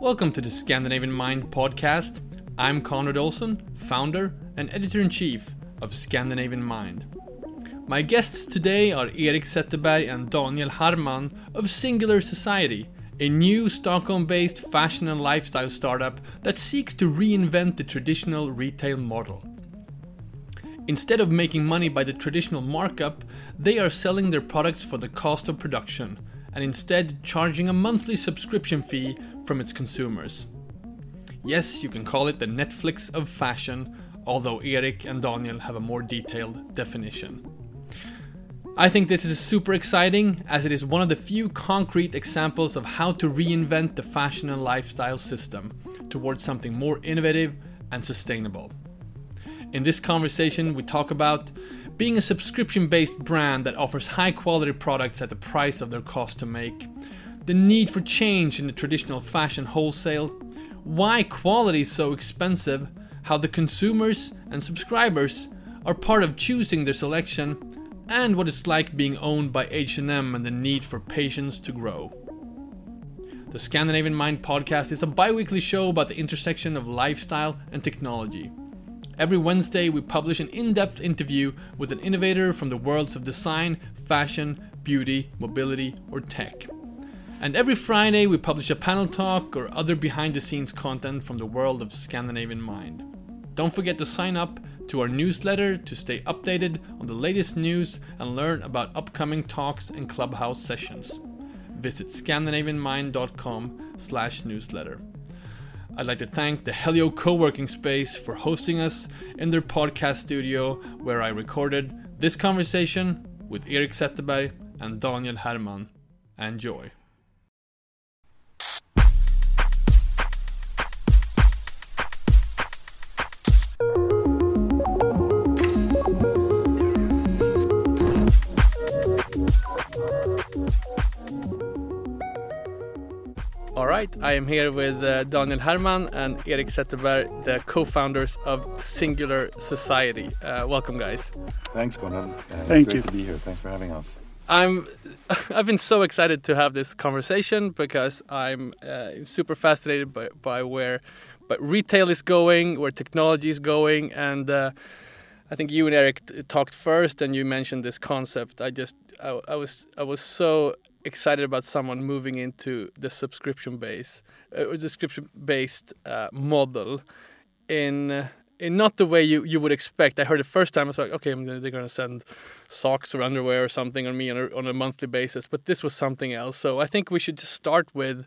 Welcome to the Scandinavian Mind podcast. I'm Conrad Olson, founder and editor in chief of Scandinavian Mind. My guests today are Erik Zetterberg and Daniel Harman of Singular Society, a new Stockholm based fashion and lifestyle startup that seeks to reinvent the traditional retail model. Instead of making money by the traditional markup, they are selling their products for the cost of production and instead charging a monthly subscription fee from its consumers. Yes, you can call it the Netflix of fashion, although Erik and Daniel have a more detailed definition. I think this is super exciting as it is one of the few concrete examples of how to reinvent the fashion and lifestyle system towards something more innovative and sustainable. In this conversation, we talk about being a subscription based brand that offers high quality products at the price of their cost to make, the need for change in the traditional fashion wholesale, why quality is so expensive, how the consumers and subscribers are part of choosing their selection, and what it's like being owned by H&M and the need for patience to grow. The Scandinavian Mind podcast is a bi-weekly show about the intersection of lifestyle and technology. Every Wednesday, we publish an in depth interview with an innovator from the worlds of design, fashion, beauty, mobility, or tech. And every Friday, we publish a panel talk or other behind the scenes content from the world of Scandinavian Mind. Don't forget to sign up to our newsletter to stay updated on the latest news and learn about upcoming talks and clubhouse sessions. Visit scandinavianmind.com slash newsletter. I'd like to thank the Helio co-working space for hosting us in their podcast studio where I recorded this conversation with Erik Zetterberg and Daniel Harman. Enjoy. Right, I am here with uh, Daniel Harman and Erik Zetterberg, the co-founders of Singular Society. Uh, welcome, guys. Thanks, Conan. Uh, Thank great you. to be here. Thanks for having us. I'm, I've been so excited to have this conversation because I'm uh, super fascinated by, by where, but retail is going, where technology is going, and uh, I think you and Erik t- talked first, and you mentioned this concept. I just, I, I was, I was so excited about someone moving into the subscription base uh, or subscription based uh, model in uh, in not the way you, you would expect. I heard the first time I was like, okay, they're going to send socks or underwear or something on me on a, on a monthly basis, but this was something else. So I think we should just start with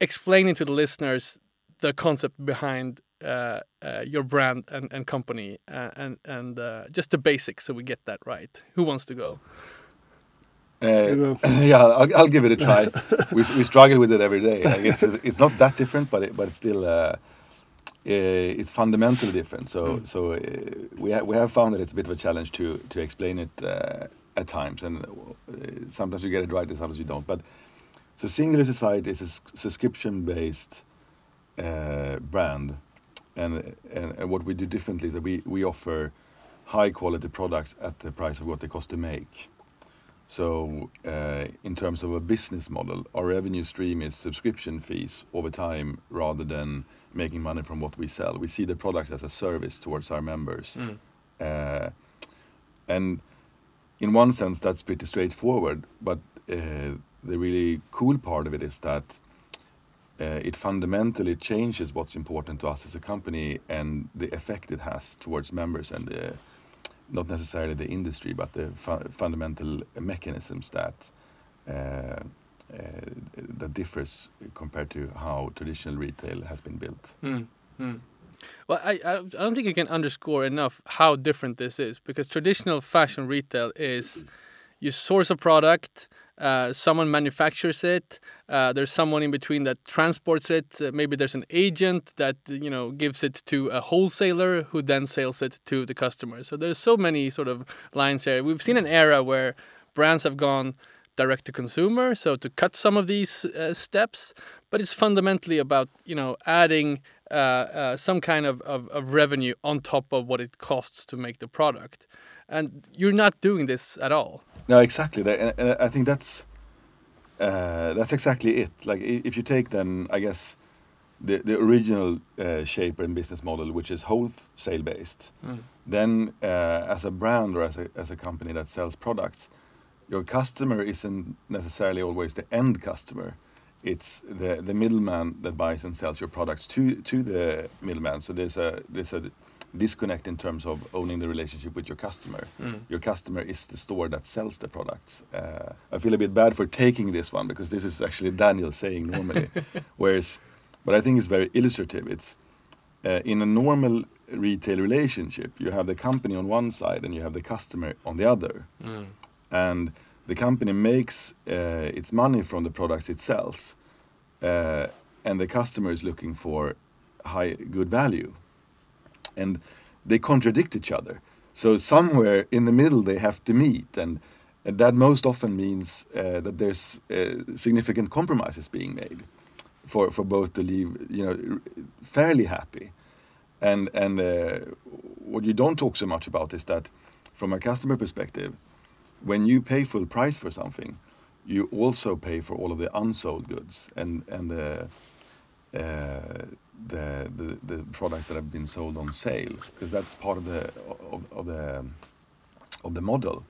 explaining to the listeners the concept behind uh, uh, your brand and, and company uh, and and uh, just the basics so we get that right. Who wants to go? Uh, yeah, I'll, I'll give it a try. we, we struggle with it every day. Like it's, it's not that different, but it, but it's still uh, uh, it's fundamentally different. So Mm. so uh, we ha- we have found that it's a bit of a challenge to to explain it uh, at times, and uh, sometimes you get it right and sometimes you don't. But so Singular Society is a subscription-based uh, brand, and, and and what we do differently is that we we offer high-quality products at the price of what they cost to make. So, uh, in terms of a business model, our revenue stream is subscription fees over time rather than making money from what we sell. We see the products as a service towards our members. Mm. Uh, and in one sense, that's pretty straightforward. But uh, the really cool part of it is that uh, it fundamentally changes what's important to us as a company and the effect it has towards members and uh, not necessarily the industry, but the fu- fundamental mechanisms that uh, uh, that differs compared to how traditional retail has been built. Mm, mm. Well, I, I don't think you can underscore enough how different this is because traditional fashion retail is you source a product, uh, someone manufactures it, uh, there's someone in between that transports it. Uh, maybe there's an agent that you know gives it to a wholesaler who then sells it to the customer. So there's so many sort of lines here. We've seen an era where brands have gone direct to consumer, so to cut some of these uh, steps, but it's fundamentally about you know adding uh, uh, some kind of, of, of revenue on top of what it costs to make the product, and you're not doing this at all. No, exactly. That- And, and I think that's uh, that's exactly it. Like if you take then, I guess the, the original uh, shaper and business model, which is wholesale based, Mm. then uh, as a brand or as a, as a company that sells products, your customer isn't necessarily always the end customer. It's the, the middleman that buys and sells your products to, to the middleman. So there's a, there's a disconnect in terms of owning the relationship with your customer. Mm. Your customer is the store that sells the products. Uh, I feel a bit bad for taking this one because this is actually Daniel saying normally, whereas, but I think it's very illustrative. It's uh, in a normal retail relationship, you have the company on one side and you have the customer on the other, Mm. and the company makes uh, its money from the products it sells, uh, and the customer is looking for high good value, and they contradict each other. So somewhere in the middle they have to meet, and, and that most often means uh, that there's uh, significant compromises being made for, for both to leave, you know, fairly happy. And and uh, what you don't talk so much about is that, from a customer perspective, when you pay full price for something, you also pay for all of the unsold goods and and the uh, the, the the products that have been sold on sale because that's part of the of, of the of the model.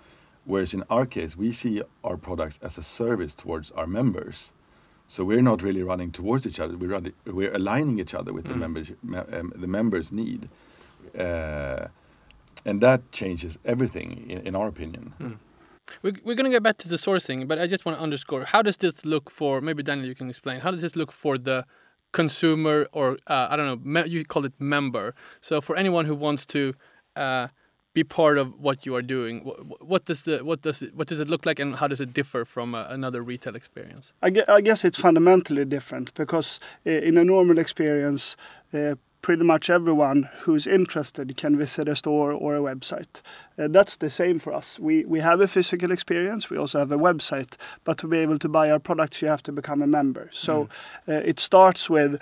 Whereas in our case, we see our products as a service towards our members. So we're not really running towards each other. We're rather, we're aligning each other with the Mm. membership, me- um, the members' need, uh, and that changes everything, in, in our opinion. We're, we're going to get back to the sourcing, but I just want to underscore how does this look for maybe Daniel, you can explain how does this look for the consumer or uh, I don't know, you call it member. So for anyone who wants to uh, be part of what you are doing, what, what does the what does it, what does it look like, and how does it differ from uh, another retail experience? I I guess it's fundamentally different because uh, in a normal experience, uh, pretty much everyone who's interested can visit a store or a website. Uh, that's the same for us. We we have a physical experience. We also have a website, but to be able to buy our products, you have to become a member. So uh, it starts with.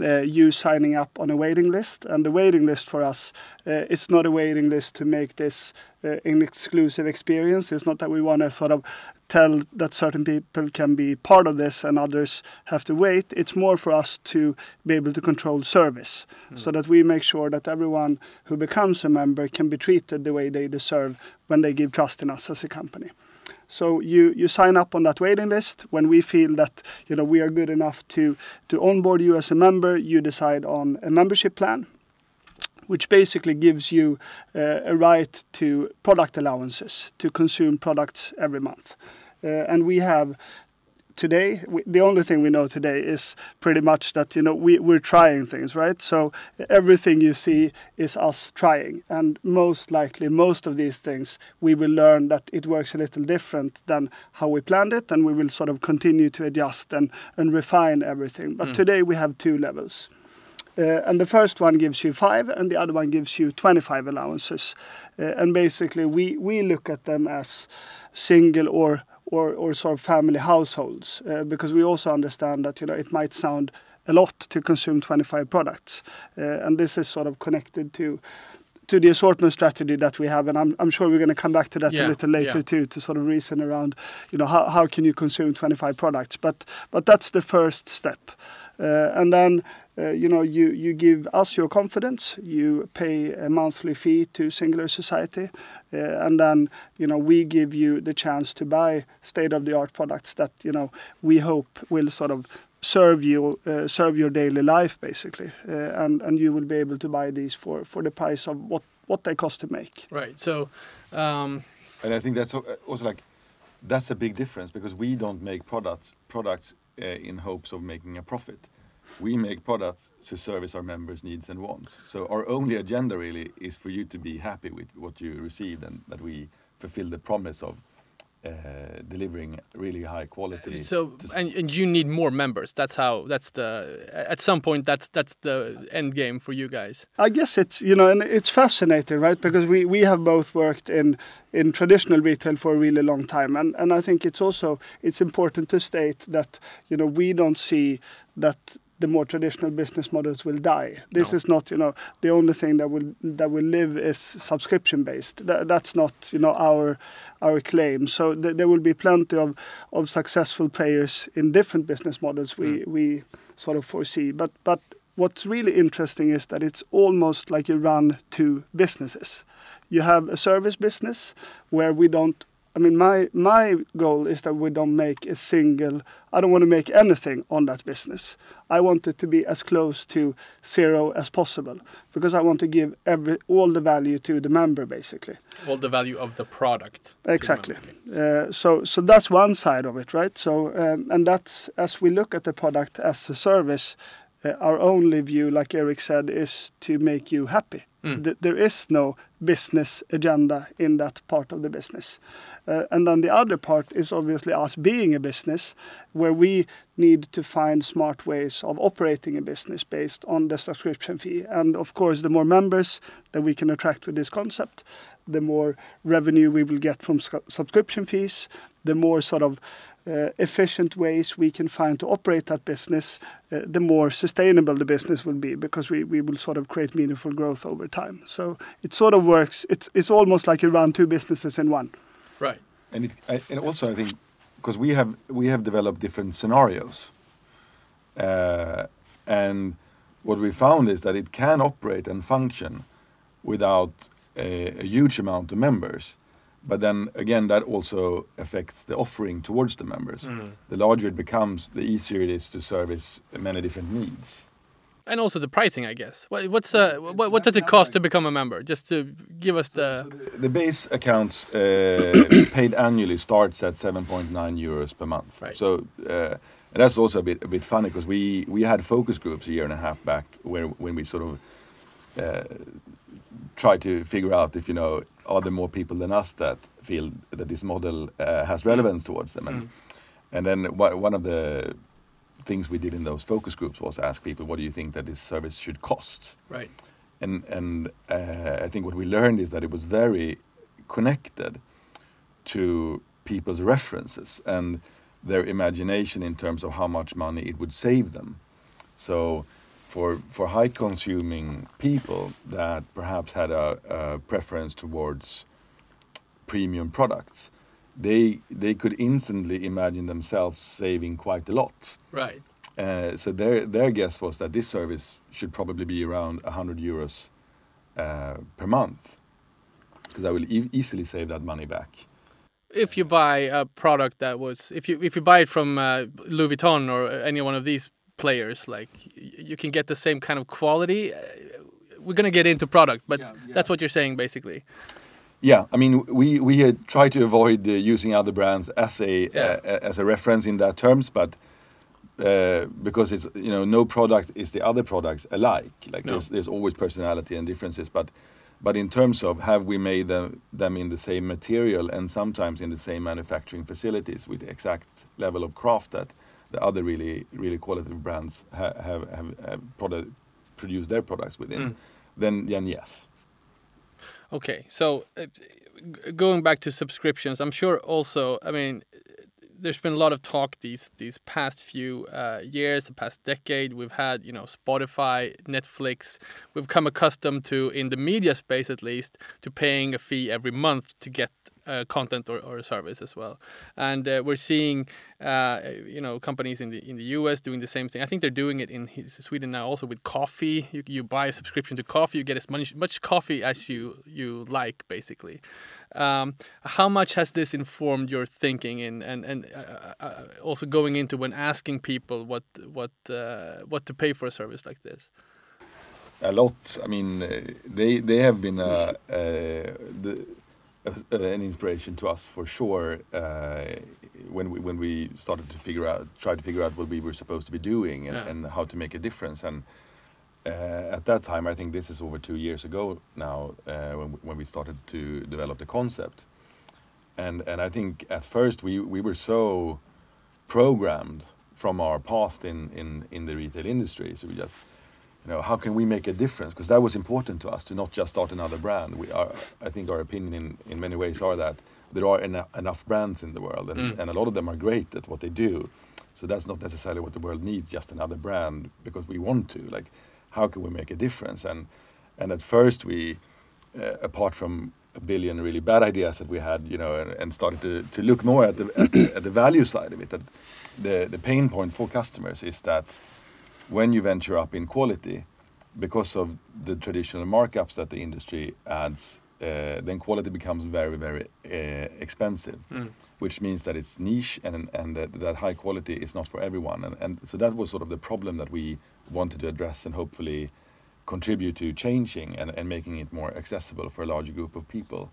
Uh, you signing up on a waiting list, and the waiting list for us, uh, it's not a waiting list to make this uh, an exclusive experience. It's not that we want to sort of tell that certain people can be part of this and others have to wait. It's more for us to be able to control service so that we make sure that everyone who becomes a member can be treated the way they deserve when they give trust in us as a company. So you, you sign up on that waiting list. When we feel that you know we are good enough to to onboard you as a member, you decide on a membership plan, which basically gives you uh, a right to product allowances to consume products every month. Uh, and we have today we, the only thing we know today is pretty much that you know we, we're trying things right? So everything you see is us trying. And most likely most of these things we will learn that it works a little different than how we planned it and we will sort of continue to adjust and, and refine everything. But today we have two levels. Uh, and the first one gives you five, and the other one gives you 25 allowances. Uh, and basically, we, we look at them as single or, or, or sort of family households uh, because we also understand that you know it might sound a lot to consume 25 products, uh, and this is sort of connected to to the assortment strategy that we have, and I'm, I'm sure we're going to come back to that Yeah, a little later yeah. too, to sort of reason around, you know, how, how can you consume 25 products? But but that's the first step, and then uh, you know you you give us your confidence, you pay a monthly fee to Singular Society, uh, and then you know we give you the chance to buy state of the art products that you know we hope will sort of serve you uh, serve your daily life basically, uh, and and you will be able to buy these for for the price of what what they cost to make. Right. So, um, And I think that's also like that's a big difference because we don't make products products uh, in hopes of making a profit. We make products to service our members' needs and wants. So our only agenda really is for you to be happy with what you received and that we fulfill the promise of uh, delivering really high quality. so and, and you need more members. That's how. That's the. At some point, that's that's the end game for you guys. I guess it's you know, and it's fascinating, right? Because we, we have both worked in in traditional retail for a really long time, and and I think it's also it's important to state that you know we don't see that the more traditional business models will die. This No. is not you know the only thing that will that will live is subscription based. That, that's not you know our our claim. So th- there will be plenty of of successful players in different business models. We mm. we sort of foresee, but but what's really interesting is that it's almost like you run two businesses. You have a service business where we don't I mean, my my goal is that we don't make a single. I don't want to make anything on that business. I want it to be as close to zero as possible because I want to give every all the value to the member, basically. All the value of the product. Exactly. Uh, so so that's one side of it, right? So um, and that's as we look at the product as a service. Uh, our only view, like Erik said, is to make you happy. Mm. Th- there is no business agenda in that part of the business. Uh, and then the other part is obviously us being a business where we need to find smart ways of operating a business based on the subscription fee. And of course, the more members that we can attract with this concept, the more revenue we will get from su- subscription fees, the more sort of efficient ways we can find to operate that business, uh, the more sustainable the business will be because we, we will sort of create meaningful growth over time. So it sort of works. It's it's almost like you run two businesses in one. Right. And and also I think because we have we have developed different scenarios, uh, and what we found is that it can operate and function without a, a huge amount of members. But then again, that also affects the offering towards the members. The larger it becomes, the easier it is to service many different needs. And also the pricing, I guess. What, what's uh, what, what does it cost to become a member? Just to give us the. The base accounts uh, paid annually starts at 7.9 euros per month. Right. So uh, and that's also a bit a bit funny because we we had focus groups a year and a half back where when we sort of uh, tried to figure out if you know are there more people than us that feel that this model uh, has relevance towards them and and then one of the things we did in those focus groups was ask people what do you think that this service should cost Right. and and uh, I think what we learned is that it was very connected to people's references and their imagination in terms of how much money it would save them. So, for for high consuming people that perhaps had a, a preference towards premium products, they they could instantly imagine themselves saving quite a lot. Right. Uh, so their their guess was that this service should probably be around 100 euros uh, per month, because I will e- easily save that money back. If you buy a product that was, if you if you buy it from uh, Louis Vuitton or any one of these players, like you can get the same kind of quality. Uh, We're gonna get into product, but that's what you're saying basically. Yeah, I mean we we had tried to avoid uh, using other brands as a Yeah. uh, as a reference in that terms, but. Uh, because it's you know no product is the other products alike like No. there's there's always personality and differences but but in terms of have we made them them in the same material and sometimes in the same manufacturing facilities with the exact level of craft that the other really really qualitative brands ha- have have, have product, produced their products within Mm. then then yes Okay, so uh, going back to subscriptions, I'm sure also. I mean, there's been a lot of talk these these past few uh, years, the past decade. We've had you know Spotify, Netflix. We've come accustomed to in the media space at least to paying a fee every month to get uh, content or, or service as well. And uh, we're seeing uh, you know companies in the in the US doing the same thing. I think they're doing it in Sweden now also with coffee. You, you buy a subscription to coffee, you get as much much coffee as you you like basically. Um, how much has this informed your thinking in, and and uh, uh, also going into when asking people what what uh, what to pay for a service like this? a lot. I mean, uh, they they have been uh, uh, the, uh, an inspiration to us for sure. Uh, when we when we started to figure out, try to figure out what we were supposed to be doing and, Yeah. and how to make a difference. And uh, at that time, I think this is over two years ago now uh, when we, when we started to develop the concept. And and I think at first we we were so programmed from our past in in in the retail industry, so we just you know, how can we make a difference? Because that was important to us to not just start another brand. We are, I think our opinion in, in many ways are that there are enough, enough brands in the world, and, Mm. and a lot of them are great at what they do. So that's not necessarily what the world needs, just another brand because we want to. Like, how can we make a difference? And and at first we, uh, apart from a billion really bad ideas that we had, you know, and, and started to, to look more at the, at the at the value side of it. That the the pain point for customers is that when you venture up in quality, because of the traditional markups that the industry adds, uh, then quality becomes very, very uh, expensive, Mm. which means that it's niche and and that, that high quality is not for everyone. And, and so that was sort of the problem that we wanted to address and hopefully contribute to changing and, and making it more accessible for a larger group of people.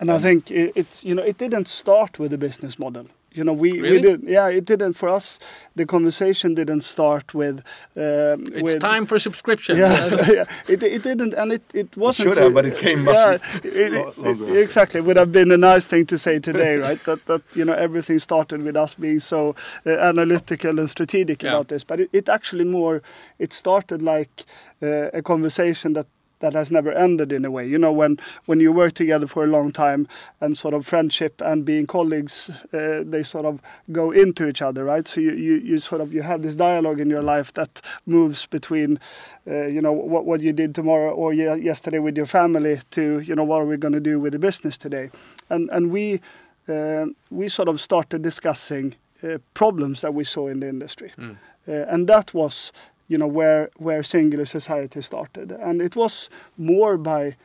And I think it, it's you know it didn't start with the business model. You know we, Really? we did yeah it didn't for us. The conversation didn't start with. Um, It's with, time for subscription. Yeah, yeah. It, it didn't, and it, it wasn't. should have, but it came much yeah, it, it, longer it- exactly. Would have been a nice thing to say today, right? That that you know everything started with us being so uh, analytical and strategic Yeah. about this, but it, it actually more. It started like uh, a conversation that. That has never ended in a way, you know. When when you work together for a long time, and sort of friendship and being colleagues, uh, they sort of go into each other, right? So you, you, you sort of you have this dialogue in your life that moves between uh, you know what what you did tomorrow or ye- yesterday with your family to you know what are we going to do with the business today and and we uh, we sort of started discussing uh, problems that we saw in the industry Mm. uh, and that was you know where where singular society started. And it was more by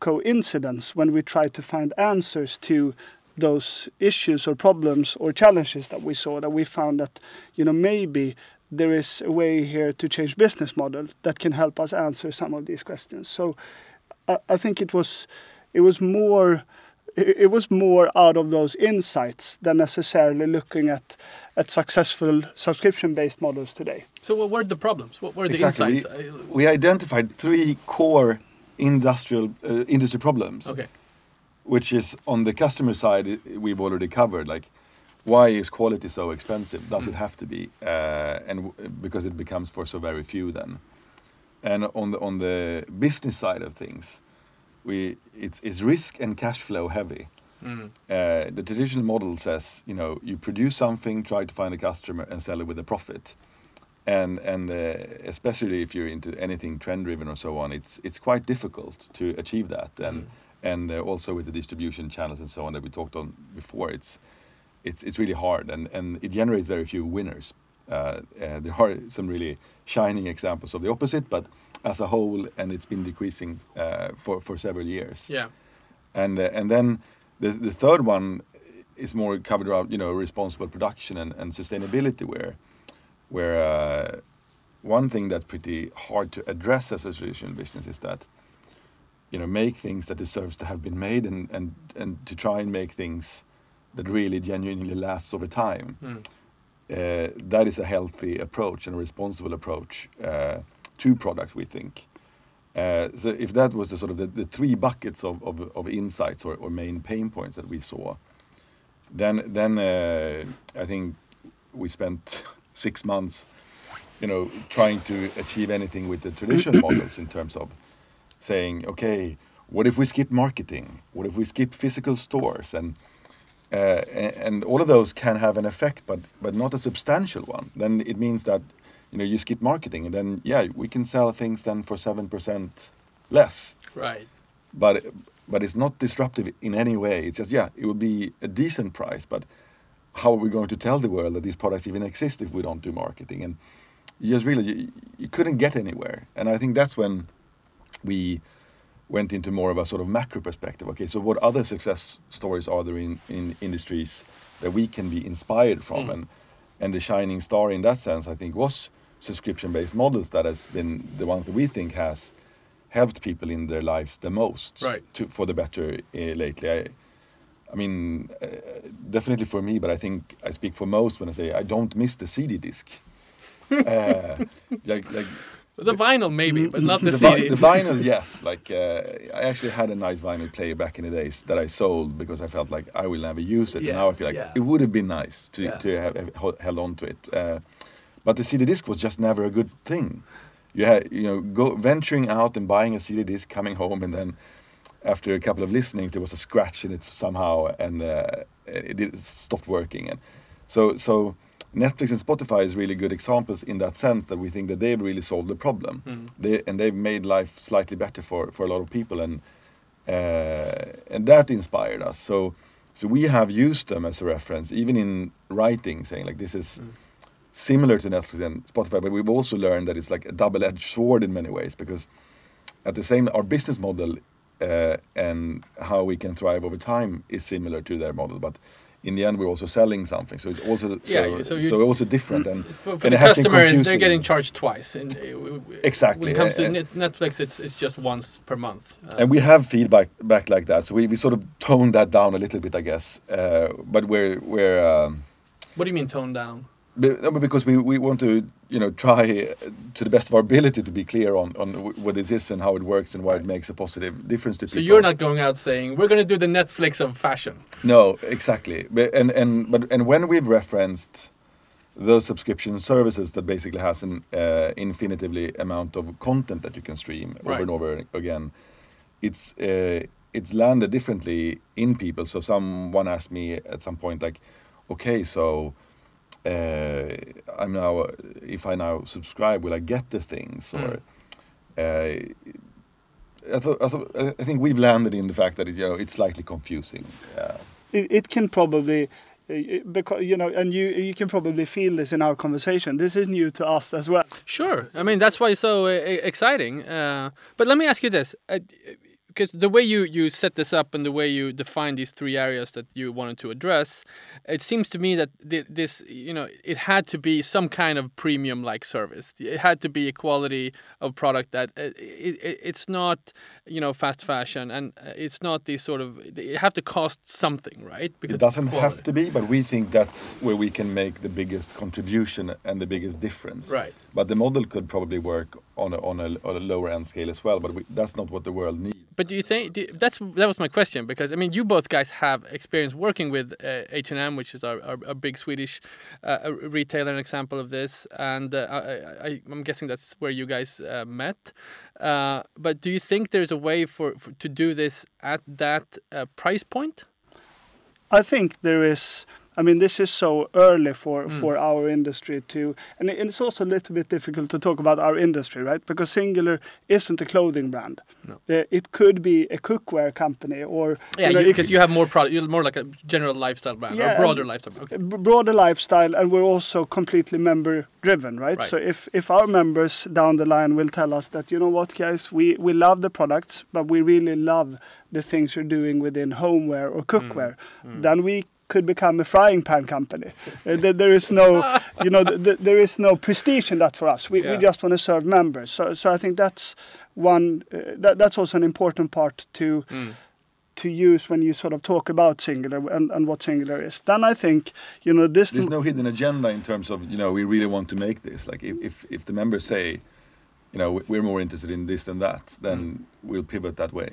coincidence when we tried to find answers to those issues or problems or challenges that we saw that we found that you know maybe there is a way here to change business model that can help us answer some of these questions. So i, I think it was it was more it it was more out of those insights than necessarily looking at at successful subscription based models today So what were the problems? What were the Exactly. insights? Uh, We identified three core industrial uh, industry problems. okay. which is on the customer side we've already covered like why is quality so expensive does it have to be uh, and w- because it becomes for so very few then and on the on the business side of things we it's, it's risk and cash flow heavy. Mm. uh, the traditional model says you know you produce something try to find a customer and sell it with a profit. And and uh, especially if you're into anything trend driven or so on it's it's quite difficult to achieve that. And Mm. and uh, also with the distribution channels and so on that we talked on before it's it's it's really hard. And and it generates very few winners. Uh, uh, there are some really shining examples of the opposite but as a whole and it's been decreasing uh, for for several years Yeah. and uh, and then the the third one is more covered around you know responsible production and, and sustainability where where uh, one thing that's pretty hard to address as a traditional business is that you know make things that deserves to have been made and and and to try and make things that really genuinely lasts over time Mm. uh, that is a healthy approach and a responsible approach uh, to products, we think. Uh, so if that was the sort of the, three buckets of, of, of insights or, or main pain points that we saw, then then uh, I think we spent six months, you know, trying to achieve anything with the traditional models in terms of saying, okay, what if we skip marketing? What if we skip physical stores? And uh, and all of those can have an effect, but but not a substantial one. Then it means that you know you skip marketing, and then yeah, we can sell things then for seven percent less. Right. But but it's not disruptive in any way. It's just yeah, it would be a decent price, but how are we going to tell the world that these products even exist if we don't do marketing? And you just really you, you couldn't get anywhere. And I think that's when we went into more of a sort of macro perspective. Okay, so what other success stories are there in, in industries that we can be inspired from? Mm. And and the shining star in that sense, I think, was subscription-based models that has been the ones that we think has helped people in their lives the most Right. to, for the better uh, lately. I, I mean, uh, definitely for me, but I think I speak for most when I say I don't miss the CD disc. uh, like, like The vinyl maybe, but not the, the, CD. the vinyl, yes. Like uh, I actually had a nice vinyl player back in the days that I sold because I felt like I will never use it. Yeah, and now I feel like yeah. it would have been nice to Yeah. to have, have held on to it. But the CD disc was just never a good thing. You had you know go venturing out and buying a CD disc, coming home, and then after a couple of listenings, there was a scratch in it somehow, and uh, it, it stopped working. And so so. Netflix and Spotify is really good examples in that sense that we think that they've really solved the problem. Mm. They, and they've made life slightly better for, for a lot of people, and uh, and that inspired us. So so we have used them as a reference, even in writing, saying like this is Mm. Similar to Netflix and Spotify, but we've also learned that it's like a double-edged sword in many ways because at the same our business model uh, and how we can thrive over time is similar to their model, but in the end we're also selling something so it's also Yeah, so, so so, also different and, For, for and the it has been customer, they're getting charged twice. And uh, Exactly, When it comes to Netflix, it's it's just once per month. Uh, and we have feedback back like that so we, we sort of toned that down a little bit i guess uh, but we're we're um, what do you mean tone down? Be- no, but because we, we want to you know try to the best of our ability to be clear on, on wh- what this is and how it works and why it makes a positive difference to people. So you're not going out saying we're going to do the Netflix of fashion. no exactly but, and and but and when we've referenced those subscription services that basically has an uh, infinitively amount of content that you can stream over and over again it's uh, it's landed differently in people so someone asked me at some point like okay so uh, I'm now if I now subscribe, will I get the things or? Uh, I, thought, I, thought, I think we've landed in the fact that it, you know it's slightly confusing. Uh, it, it can probably because you know and you you can probably feel this in our conversation this is new to us as well Sure. I mean, that's why it's so uh, exciting. Uh, but let me ask you this. Because the way you, you set this up and the way you define these three areas that you wanted to address, it seems to me that thi- this, you know, it had to be some kind of premium like service. It had to be a quality of product that uh, it, it, it's not, you know, fast fashion and uh, it's not the sort of, it have to cost something, right? Because it doesn't have to be, but we think that's where we can make the biggest contribution and the biggest difference. Right. But the model could probably work on a, on a, on a lower end scale as well. But we, that's not what the world needs. But do you think do, that's that was my question because I mean you both guys have experience working with uh, H and M, which is our, our, our big Swedish uh, retailer, an example of this, and uh, I, I, I'm guessing that's where you guys uh, met. Uh, but do you think there's a way for, for to do this at that uh, price point? I think there is. I mean, this is so early for, Mm. for our industry to, and it's also a little bit difficult to talk about our industry, right? Because Singular isn't a clothing brand. No. Uh, it could be a cookware company or Yeah, know, it because could- you, have more product. You're more like a general lifestyle brand Yeah, or broader lifestyle. Okay. broader lifestyle and we're also completely member driven right? Right. so if if our members down the line will tell us that you know what guys we we love the products but we really love the things you're doing within homeware or cookware then we could become a frying pan company Uh, there, there is no you know th- th- there is no prestige in that for us we, we just want to serve members so so i think that's one uh, that, that's also an important part to Mm. to use when you sort of talk about singular and, and what singular is. Then I think you know this. There's no hidden agenda in terms of you know we really want to make this. Like if if, if the members say, you know, we're more interested in this than that, then we'll pivot that way.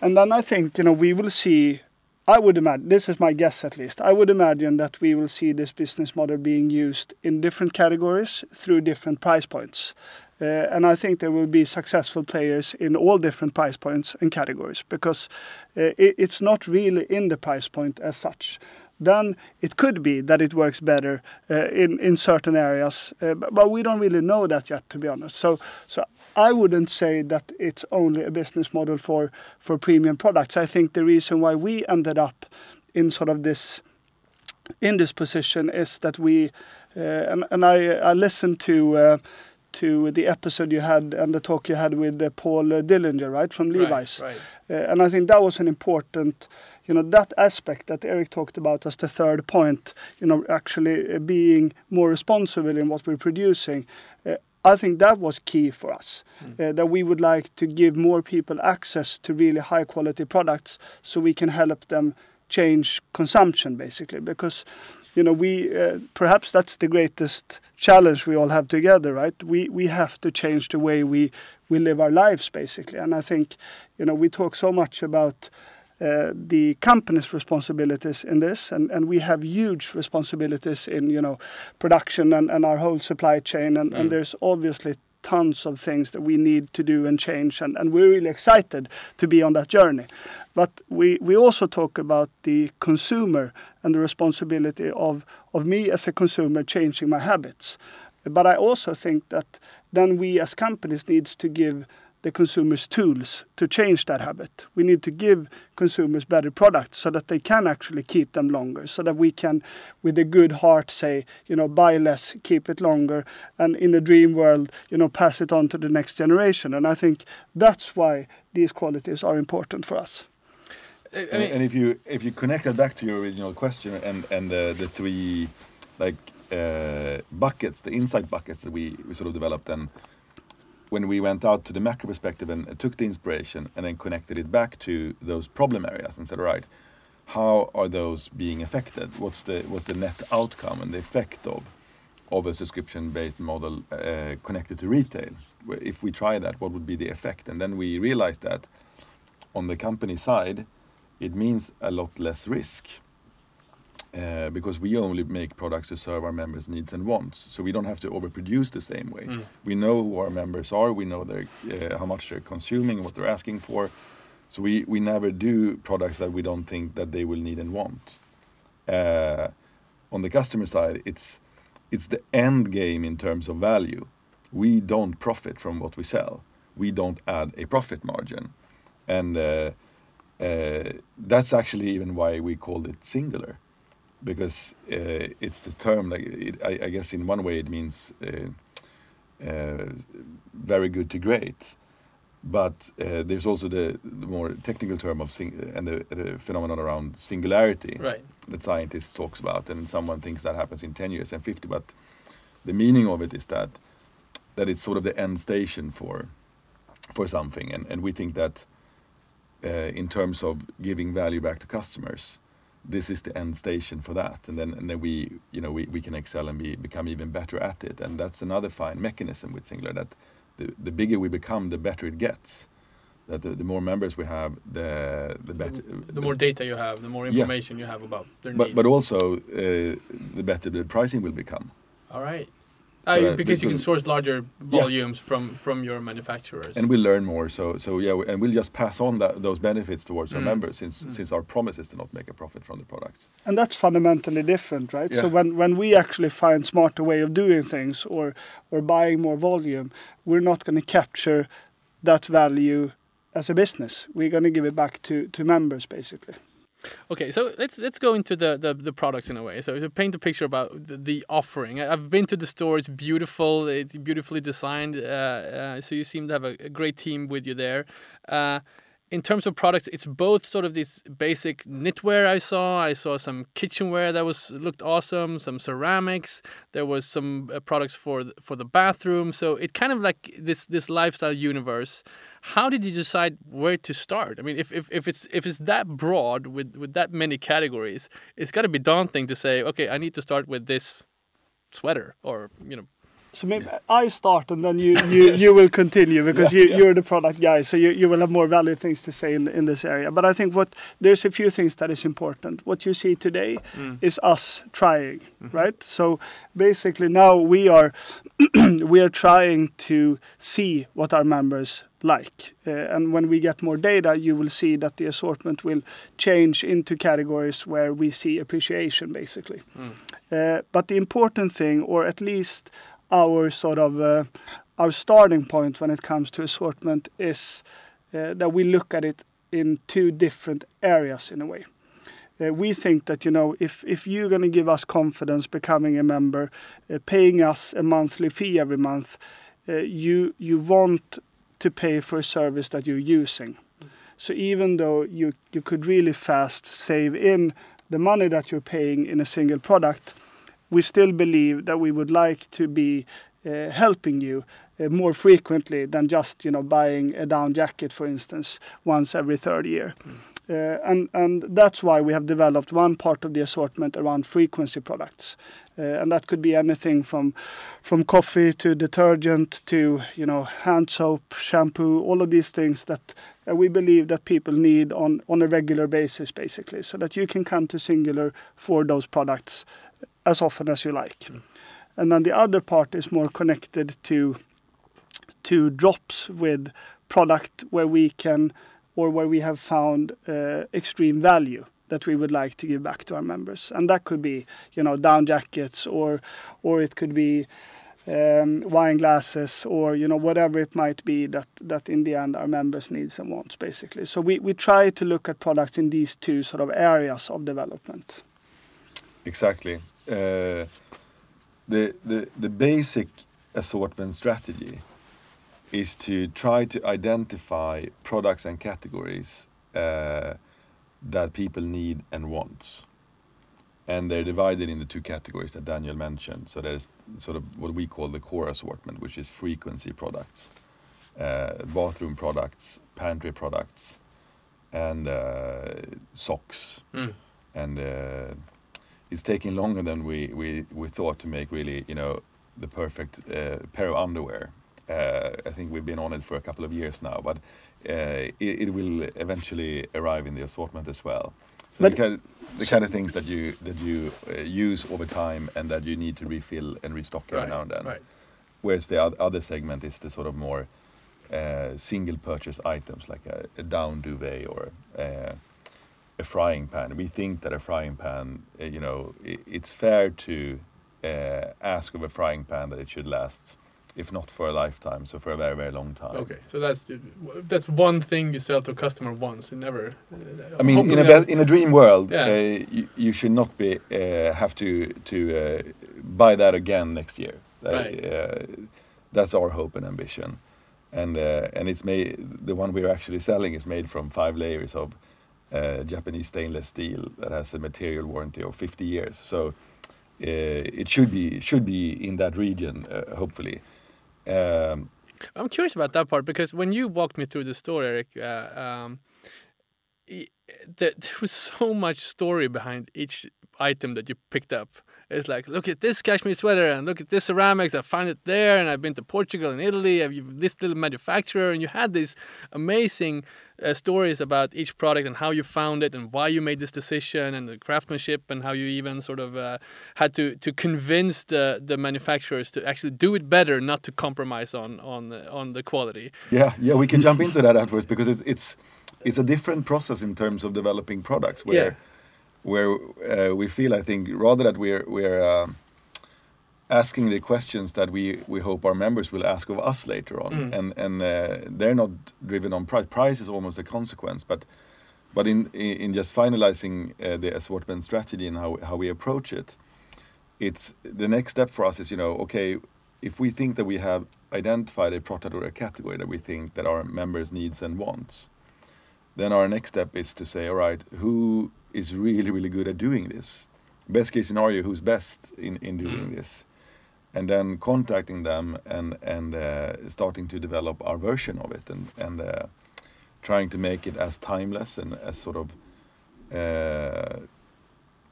And then I think you know we will see. I would imagine this is my guess at least. I would imagine that we will see this business model being used in different categories through different price points. Uh, and I think there will be successful players in all different price points and categories because uh, it, it's not really in the price point as such. Then it could be that it works better uh, in in certain areas, uh, but, but we don't really know that yet, to be honest. So, so I wouldn't say that it's only a business model for for premium products. I think the reason why we ended up in sort of this in this position is that we uh, and, and I I listened to. Uh, to the episode you had and the talk you had with uh, Paul Dillinger, right, from Levi's. Right. Uh, and I think that was an important, you know, that aspect that Erik talked about as the third point, you know, actually uh, being more responsible in what we're producing. Uh, I think that was key for us. Uh, that we would like to give more people access to really high quality products so we can help them change consumption basically because you know we uh, perhaps that's the greatest challenge we all have together right we we have to change the way we we live our lives basically and i think you know we talk so much about Uh, the company's responsibilities in this and, and we have huge responsibilities in you know production and, and our whole supply chain and, and mm. there's obviously tons of things that we need to do and change and, and we're really excited to be on that journey. But we, we also talk about the consumer and the responsibility of, of me as a consumer changing my habits. But i also think that then we as companies needs to give the consumers tools to change that habit. We need to give consumers better products so that they can actually keep them longer, so that we can, with a good heart, say, you know, buy less, keep it longer, and in a dream world, you know, pass it on to the next generation. And I think that's why these qualities are important for us. I And, and if you if you connect that back to your original question and and the, the three like uh, buckets, the insight buckets that we, we sort of developed, and when we went out to the macro perspective and took the inspiration and then connected it back to those problem areas and said, all right, how are those being affected? What's the what's the net outcome and the effect of of a subscription-based model uh, connected to retail? If we try that, what would be the effect? And then we realized that on the company side, it means a lot less risk because we only make products to serve our members' needs and wants. So we don't have to overproduce the same way. Mm. We know who our members are. We know their, uh, how much they're consuming, what they're asking for. So we, we never do products that we don't think that they will need and want. Uh, on the customer side, it's it's the end game in terms of value. We don't profit from what we sell. We don't add a profit margin, and uh, uh, that's actually even why we called it singular, because uh, it's the term. Like it, I, I guess in one way it means uh, uh, very good to great, but uh, there's also the, the more technical term of sing- and the, the phenomenon around singularity right. that scientists talks about and someone thinks that happens in 10 years and 50 but the meaning of it is that that it's sort of the end station for for something and, and we think that uh, in terms of giving value back to customers this is the end station for that and then and then we you know we, we can excel and be, become even better at it and that's another fine mechanism with singular that the, the bigger we become the better it gets that the, the more members we have the the better The more data you have, the more Yeah. information you have about their but needs. but also uh, the better the pricing will become All right. So, Uh, uh, because you can source larger volumes from from your manufacturers. and we'll learn more so so yeah and we'll just pass on that, those benefits towards our Mm. members since since our promise is to not make a profit from the products And that's fundamentally different, right? So when, when we actually find smarter way of doing things or or buying more volume, we're not going to capture that value as a business. We're going to give it back to, to members basically. Okay, so let's let's go into the, the, the products in a way. So to paint a picture about the, the offering, I've been to the store. It's beautiful. It's beautifully designed. Uh, uh, so you seem to have a, a great team with you there. Uh, in terms of products, it's both sort of this basic knitwear I saw. I saw some kitchenware that was looked awesome. Some ceramics. There was some uh, products for for the bathroom. So it kind of like this this lifestyle universe. How did you decide where to start? I mean, if, if, if it's if it's that broad with, with that many categories, it's got to be daunting to say, okay, I need to start with this sweater or you know. So maybe I start and then you, you, you will continue because you, yeah. you're the product guy. So you, you will have more valid things to say in, in this area. But I think what there's a few things that is important. What you see today is us trying, right? So basically now we are we are trying to see what our members like. Uh, and when we get more data, you will see that the assortment will change into categories where we see appreciation, basically. Uh, but the important thing, or at least our sort of uh, our starting point when it comes to assortment, is uh, that we look at it in two different areas in a way. Uh, we think that you know if if you're going to give us confidence becoming a member, uh, paying us a monthly fee every month, uh, you you want to pay for a service that you're using. So even though you you could really fast save in the money that you're paying in a single product, we still believe that we would like to be uh, helping you uh, more frequently than just you know buying a down jacket, for instance, once every third year. Uh, and and that's why we have developed one part of the assortment around frequency products, uh, and that could be anything from from coffee to detergent to you know hand soap, shampoo, all of these things that uh, we believe that people need on on a regular basis, basically, so that you can come to Singular for those products as often as you like. And then the other part is more connected to to drops with product where we can or where we have found uh, extreme value that we would like to give back to our members. And that could be you know down jackets or or it could be um, wine glasses or you know whatever it might be that that in the end our members needs and wants basically. So we, we try to look at products in these two sort of areas of development. Exactly the, the the basic assortment strategy is to try to identify products and categories uh, that people need and want and they're divided into two categories that Daniel mentioned. So there's sort of what we call the core assortment, which is frequency products, uh, bathroom products, pantry products, and uh, socks. Mm. And uh, it's taking longer than we, we, we thought to make really, you know, the perfect uh, pair of underwear. Uh, I think we've been on it for a couple of years now, but uh, it, it will eventually arrive in the assortment as well. So the kind, the kind of things that you that you uh, use over time and that you need to refill and restock every Right. now and then. Right. Whereas the other segment is the sort of more uh, single purchase items like a, a down duvet or uh, a frying pan. We think that a frying pan, uh, you know, i it's fair to uh, ask of a frying pan that it should last, if not for a lifetime, so for a very very long time. Okay, so that's that's one thing you sell to a customer once and never. uh, I mean, in a in a dream world, Yeah. uh, you, you should not be uh, have to to uh, buy that again next year. Right. that's our hope and ambition, and uh, and it's made. The one we're actually selling is made from five layers of Japanese stainless steel that has a material warranty of 50 years. So uh, it should be should be in that region, uh, hopefully. Um, I'm curious about that part because when you walked me through the store, Erik, uh, um, there was so much story behind each item that you picked up. It's like, look at this cashmere sweater and look at this ceramics. I found it there, and I've been to Portugal and Italy. I've this little manufacturer, and you had these amazing uh, stories about each product and how you found it and why you made this decision and the craftsmanship and how you even sort of uh, had to to convince the the manufacturers to actually do it better, not to compromise on on the- on the quality. Yeah, yeah, we can jump into that afterwards because it's it's it's a different process in terms of developing products where Yeah. where uh, we feel I think rather that we're we're um, asking the questions that we we hope our members will ask of us later on, Mm. and and uh, they're not driven on price. Price is almost a consequence, but but in in just finalizing uh, the assortment strategy and how how we approach it, it's the next step for us is you know okay if we think that we have identified a product or a category that we think that our members needs and wants then our next step is to say all right who is really really good at doing this best case scenario who's best in in doing Mm. this and then contacting them and and uh, starting to develop our version of it and and uh, trying to make it as timeless and as sort of uh,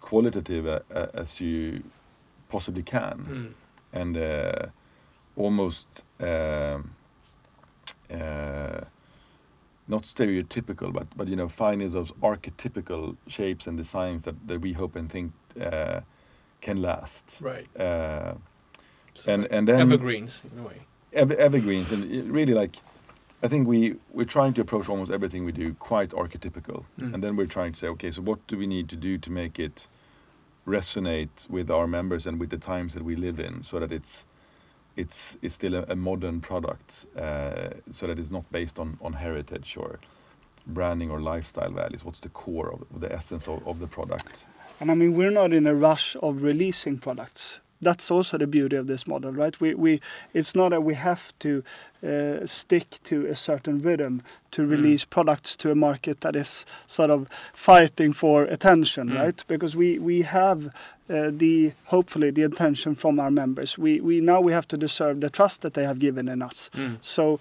qualitative uh, uh, as you possibly can Mm. and uh, almost um, uh, not stereotypical, but but you know, finding those archetypical shapes and designs that, that we hope and think uh, can last. Right. So and and then evergreens in a way. ever, evergreens and it really like I think we we're trying to approach almost everything we do quite archetypical, Mm. and then we're trying to say, okay, so what do we need to do to make it resonate with our members and with the times that we live in, so that it's it's it's still a, a modern product, uh, so that it's not based on on heritage or branding or lifestyle values. What's the core of, of the essence of, of the product? And I mean, we're not in a rush of releasing products. That's also the beauty of this model, right? We, we, it's not that we have to uh, stick to a certain rhythm to Mm. release products to a market that is sort of fighting for attention, Mm. right? Because we, we have uh, the hopefully the attention from our members. We, we now we have to deserve the trust that they have given in us. Mm. So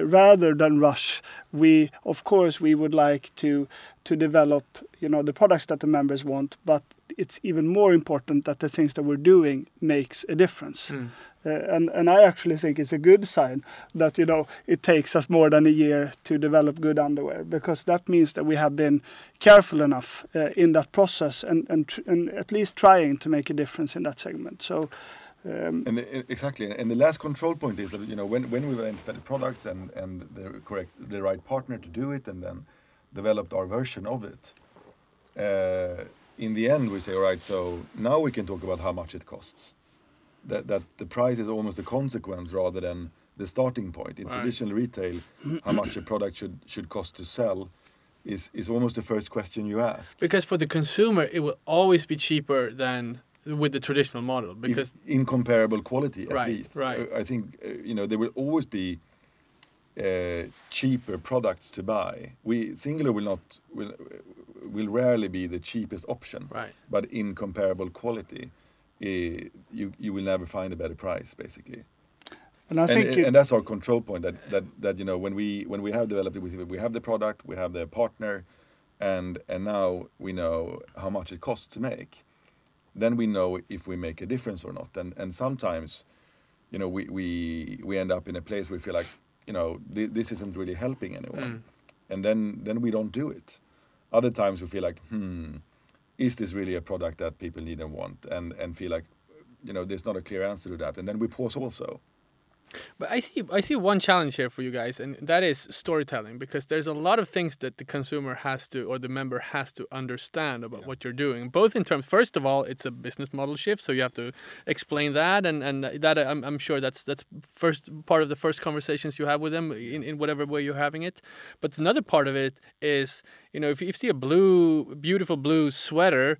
rather than rush, we of course we would like to to develop you know the products that the members want, but it's even more important that the things that we're doing makes a difference. Mm. Uh, and and I actually think it's a good sign that you know it takes us more than a year to develop good underwear because that means that we have been careful enough uh, in that process and and, tr- and at least trying to make a difference in that segment. So. Um, And the- exactly, and the last control point is that you know when when we've identified the products and and the correct the right partner to do it, and then developed our version of it. Uh, in the end, we say, all right, so now we can talk about how much it costs, that, that the price is almost a consequence rather than the starting point. In Right. traditional retail, how much a product should should cost to sell is is almost the first question you ask. Because for the consumer, it will always be cheaper than with the traditional model. Because in, comparable quality at Right, least. right. Uh, I think uh, you know there will always be uh, cheaper products to buy. We singular will not will will rarely be the cheapest option. right, But in comparable quality, uh, you you will never find a better price basically. And I and, think it- and that's our control point that, that that you know when we when we have developed it we, we have the product we have the partner and and now we know how much it costs to make then we know if we make a difference or not. And and sometimes you know we we, we end up in a place where we feel like you know th- this isn't really helping anyone. Mm. and then then we don't do it. Other times we feel like hmm is this really a product that people need and want? And and feel like you know there's not a clear answer to that. And then we pause also But I see I see one challenge here for you guys, and that is storytelling because there's a lot of things that the consumer has to or the member has to understand about what you're doing. Both in terms, first of all, it's a business model shift, so you have to explain that, and and that I'm, I'm sure that's that's first part of the first conversations you have with them in, in whatever way you're having it. But another part of it is, you know, if you, if see a blue, beautiful blue sweater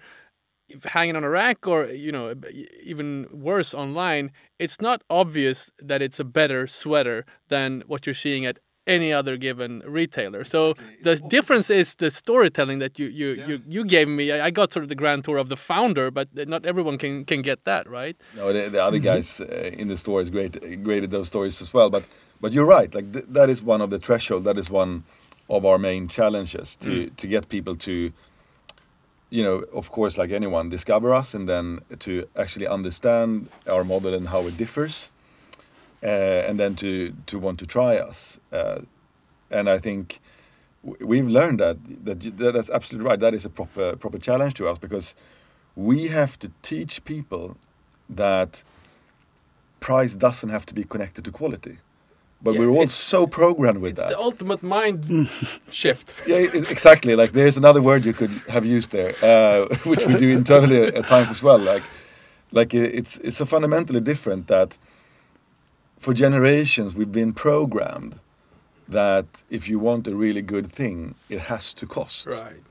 hanging on a rack or you know even worse online it's not obvious that it's a better sweater than what you're seeing at any other given retailer so the difference is the storytelling that you you, you you gave me I, got sort of the grand tour of the founder but not everyone can can get that right No, the, the other mm-hmm. guys uh, in the store is great, uh, great at those stories as well. But but you're right. Like th- that is one of the threshold. That is one of our main challenges to mm. to get people to, you know, of course, like anyone, discover us and then to actually understand our model and how it differs, uh, and then to to want to try us. Uh, and I think we've learned that that that's absolutely right. That is a proper proper challenge to us because we have to teach people that price doesn't have to be connected to quality. But Yeah, we're all so programmed with it's that. the ultimate mind shift yeah, exactly. Like there's another word you could have used there, uh, which we do internally at times as well. Like, like it's it's so fundamentally different that for generations we've been programmed that if you want a really good thing, it has to cost. right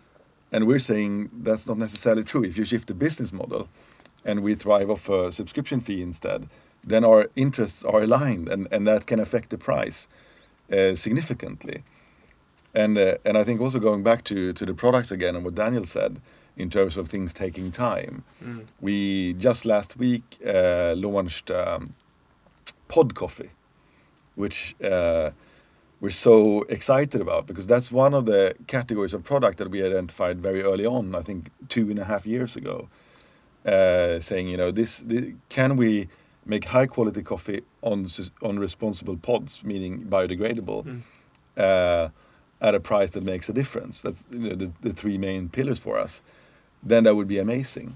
And we're saying that's not necessarily true. If you shift the business model and we thrive off a subscription fee instead, then our interests are aligned and, and that can affect the price uh, significantly. And, uh, and I think also going back to, to the products again and what Daniel said in terms of things taking time, Mm. we just last week uh, launched um, Pod Coffee, which uh, we're so excited about because that's one of the categories of product that we identified very early on. I think two and a half years ago, uh, saying you know this, thi- can we make high quality coffee on on responsible pods, meaning biodegradable, Mm. uh, at a price that makes a difference. That's you know, the, the three main pillars for us. Then that would be amazing.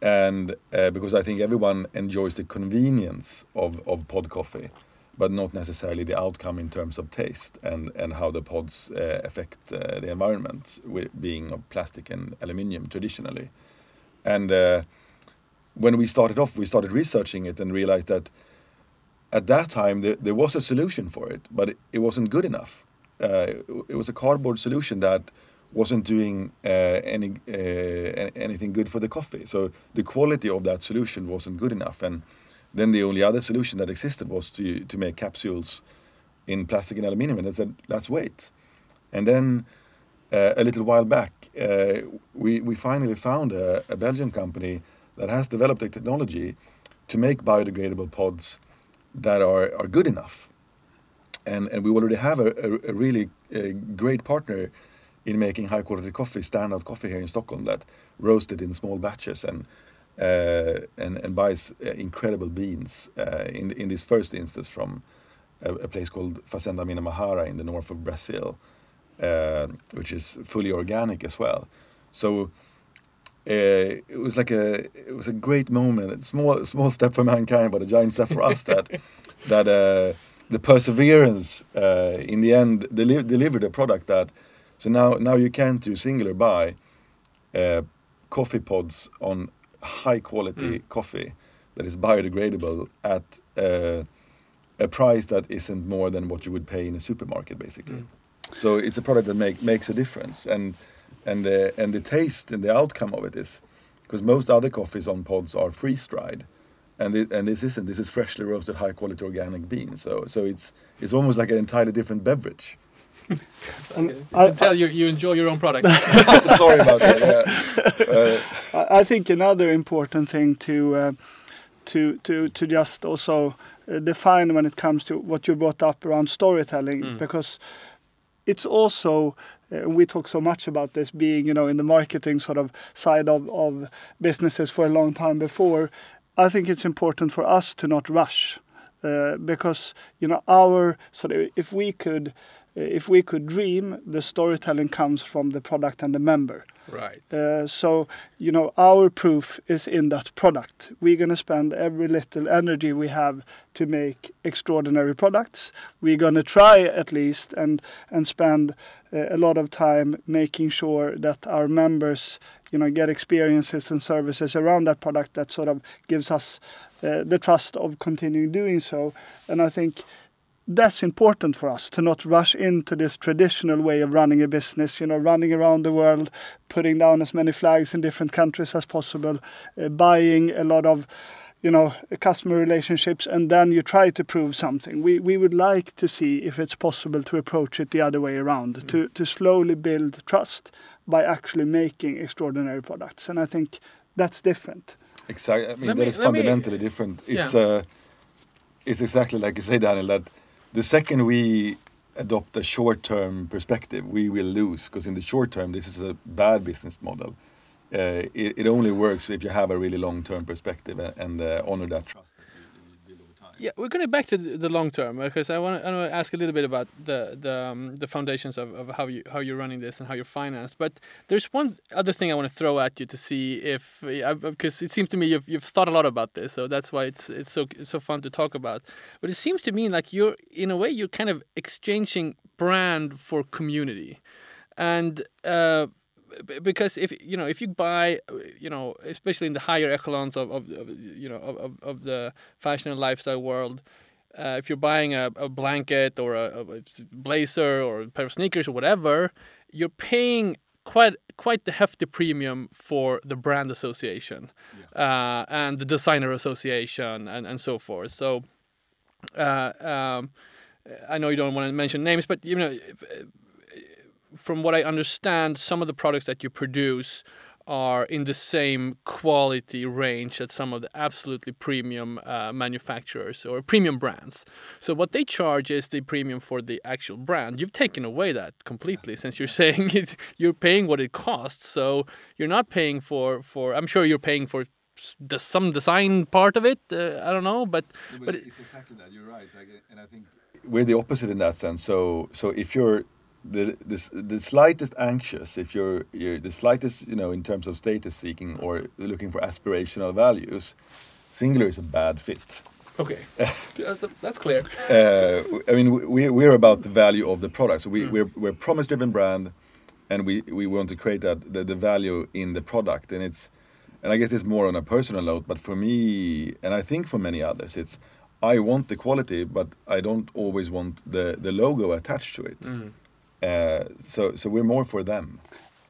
And uh, because I think everyone enjoys the convenience of, of pod coffee, but not necessarily the outcome in terms of taste and, and how the pods uh, affect uh, the environment, with being of plastic and aluminium traditionally. And uh, when we started off, we started researching it and realized that at that time there, there was a solution for it, but it, it wasn't good enough. Uh, it was a cardboard solution that wasn't doing uh, any uh, anything good for the coffee. So the quality of that solution wasn't good enough, and then the only other solution that existed was to to make capsules in plastic and aluminium. And I said, let's wait. And then uh, a little while back, uh, we we finally found a, a Belgian company that has developed a technology to make biodegradable pods that are are good enough and and we already have a, a, a really uh great partner in making high quality coffee, standout coffee here in Stockholm that roasted in small batches and uh, and and buys uh, incredible beans uh, in in this first instance from a, a place called Fazenda Minamihara in the north of Brazil, uh, which is fully organic as well. So. Uh, it was like a it was a great moment, a small small step for mankind, but a giant step for us. that that uh, the perseverance uh, in the end deli- delivered a product that so now now you can through singular buy uh, coffee pods on high quality Mm. coffee that is biodegradable at uh, a price that isn't more than what you would pay in a supermarket, basically. Mm. So it's a product that make, makes a difference, and and uh, and the taste and the outcome of it is because most other coffees on pods are freeze dried, and it, and this isn't. This is freshly roasted, high quality organic beans. So so it's it's almost like an entirely different beverage. And You I- can tell you, you enjoy your own product. Sorry about that. Yeah. Uh, I I think another important thing to uh, to to to just also uh, define when it comes to what you brought up around storytelling, Mm. because it's also uh, we talk so much about this being you know in the marketing sort of side of, of businesses for a long time before. I think it's important for us to not rush uh, because you know our sort of if we could if we could dream, the storytelling comes from the product and the member. right. Uh, so, you know, our proof is in that product. We're going to spend every little energy we have to make extraordinary products. We're going to try at least and and spend uh, a lot of time making sure that our members, you know, get experiences and services around that product that sort of gives us uh, the trust of continuing doing so. And I think that's important for us to not rush into this traditional way of running a business, you know, running around the world, putting down as many flags in different countries as possible, uh, buying a lot of, you know, customer relationships, and then you try to prove something. We, we would like to see if it's possible to approach it the other way around, to, to slowly build trust by actually making extraordinary products. And I think that's different. Exactly. I mean, Let that me- is let me- fundamentally different. It's Yeah. uh, it's exactly like you say, Daniel. That the second we adopt a short-term perspective, we will lose because in the short term, this is a bad business model. Uh, it, it only works if you have a really long-term perspective and, and uh, honor that trust that you, you build over time. Yeah, we're going back to the long term because I want to I want to ask a little bit about the the um, the foundations of, of how you how you're running this and how you're financed. But there's one other thing I want to throw at you to see if because it seems to me you've you've thought a lot about this, so that's why it's it's so it's so fun to talk about. But it seems to me like you're in a way you're kind of exchanging brand for community, and. Uh, because if you know if you buy you know especially in the higher echelons of, of, of you know of, of, the fashion and lifestyle world uh, if you're buying a, a blanket or a, a blazer or a pair of sneakers or whatever you're paying quite quite the hefty premium for the brand association uh, and the designer association and, and so forth. So uh, um, I know you don't want to mention names, but you know, if- from what I understand, some of the products that you produce are in the same quality range as some of the absolutely premium uh, manufacturers or premium brands. So what they charge is the premium for the actual brand. You've taken away that completely since you're saying it, you're paying what it costs. So you're not paying for for. I'm sure you're paying for s- the, some design part of it. Uh, I don't know, but but it- it's exactly that. You're right, and I think we're the opposite in that sense. So, so if you're the the, the slightest anxious, if you're, you're the slightest, you know, in terms of status seeking or looking for aspirational values, singular is a bad fit. okay, that's, that's clear. Uh, I mean, we, we're about the value of the product. So we, we're, we're a promise-driven brand, and we, we want to create that the, the value in the product. And it's, and I guess it's more on a personal note. But for me, and I think for many others, it's I want the quality, but I don't always want the the logo attached to it. Uh, so so we're more for them.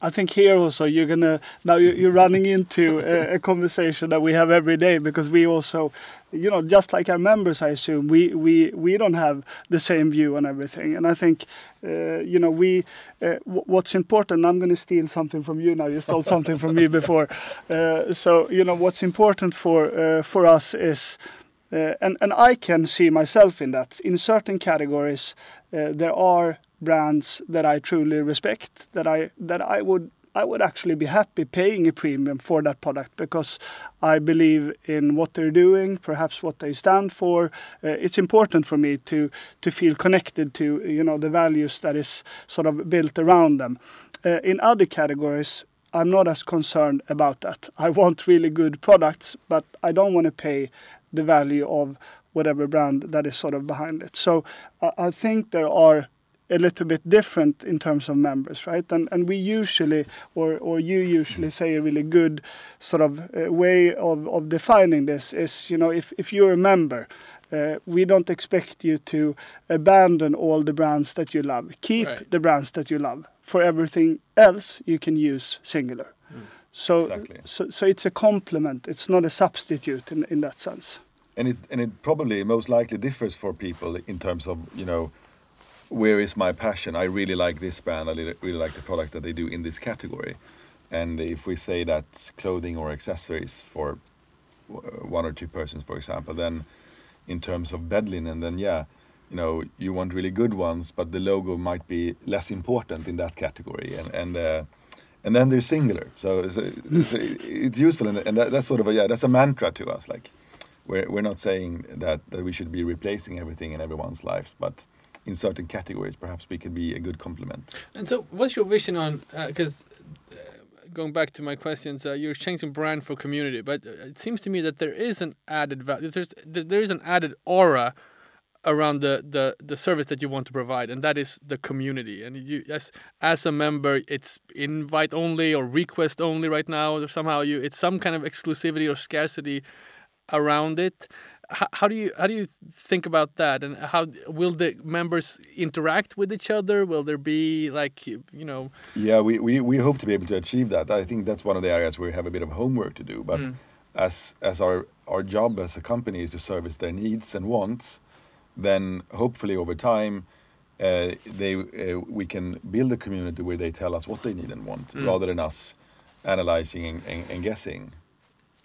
I think here also you're gonna now you're, you're running into a, a conversation that we have every day because we also, you know, just like our members, I assume we we we don't have the same view on everything, and I think, uh, you know, we uh, what's important. I'm going to steal something from you now. You stole something from me before, uh, so you know what's important for uh, for us is. Uh, and, and I can see myself in that. In certain categories, uh, there are brands that I truly respect that I that I would I would actually be happy paying a premium for that product because I believe in what they're doing, perhaps what they stand for. Uh, it's important for me to to feel connected to you know the values that is sort of built around them. Uh, in other categories, I'm not as concerned about that. I want really good products, but I don't want to pay the value of whatever brand that is sort of behind it. So I, I think there are a little bit different in terms of members, right? And and we usually, or or you usually say a really good sort of uh, way of, of defining this is, you know, if if you're a member, uh, we don't expect you to abandon all the brands that you love. Keep Right. the brands that you love. For everything else, you can use singular. So, Exactly. so, so it's a complement. It's not a substitute in, in that sense. and it's and it probably most likely differs for people in terms of you know where is my passion? I really like this brand. I really, like the product that they do in this category. And if we say that clothing or accessories for one or two persons for example then in terms of bed linen then yeah you know you want really good ones but the logo might be less important in that category. And and uh, and then there's singular. So, so, so it's useful. And, and that, that's sort of a yeah that's a mantra to us. Like we're, we're not saying that, that we should be replacing everything in everyone's lives, but in certain categories, perhaps we could be a good complement. And so, what's your vision on? Because uh, going back to my questions, uh, you're changing brand for community, but uh, it seems to me that there is an added value. There's there there is an added aura around the, the the service that you want to provide, and that is the community. And you, as as a member, it's invite only or request only right now. Or somehow you, it's some kind of exclusivity or scarcity around it. How, how do you how do you think about that, and how will the members interact with each other? Will there be like you know? Yeah, we, we, we hope to be able to achieve that. I think that's one of the areas where we have a bit of homework to do. But as as our our job as a company is to service their needs and wants, then hopefully over time. Uh, they uh, we can build a community where they tell us what they need and want rather than us analyzing and, and, and guessing.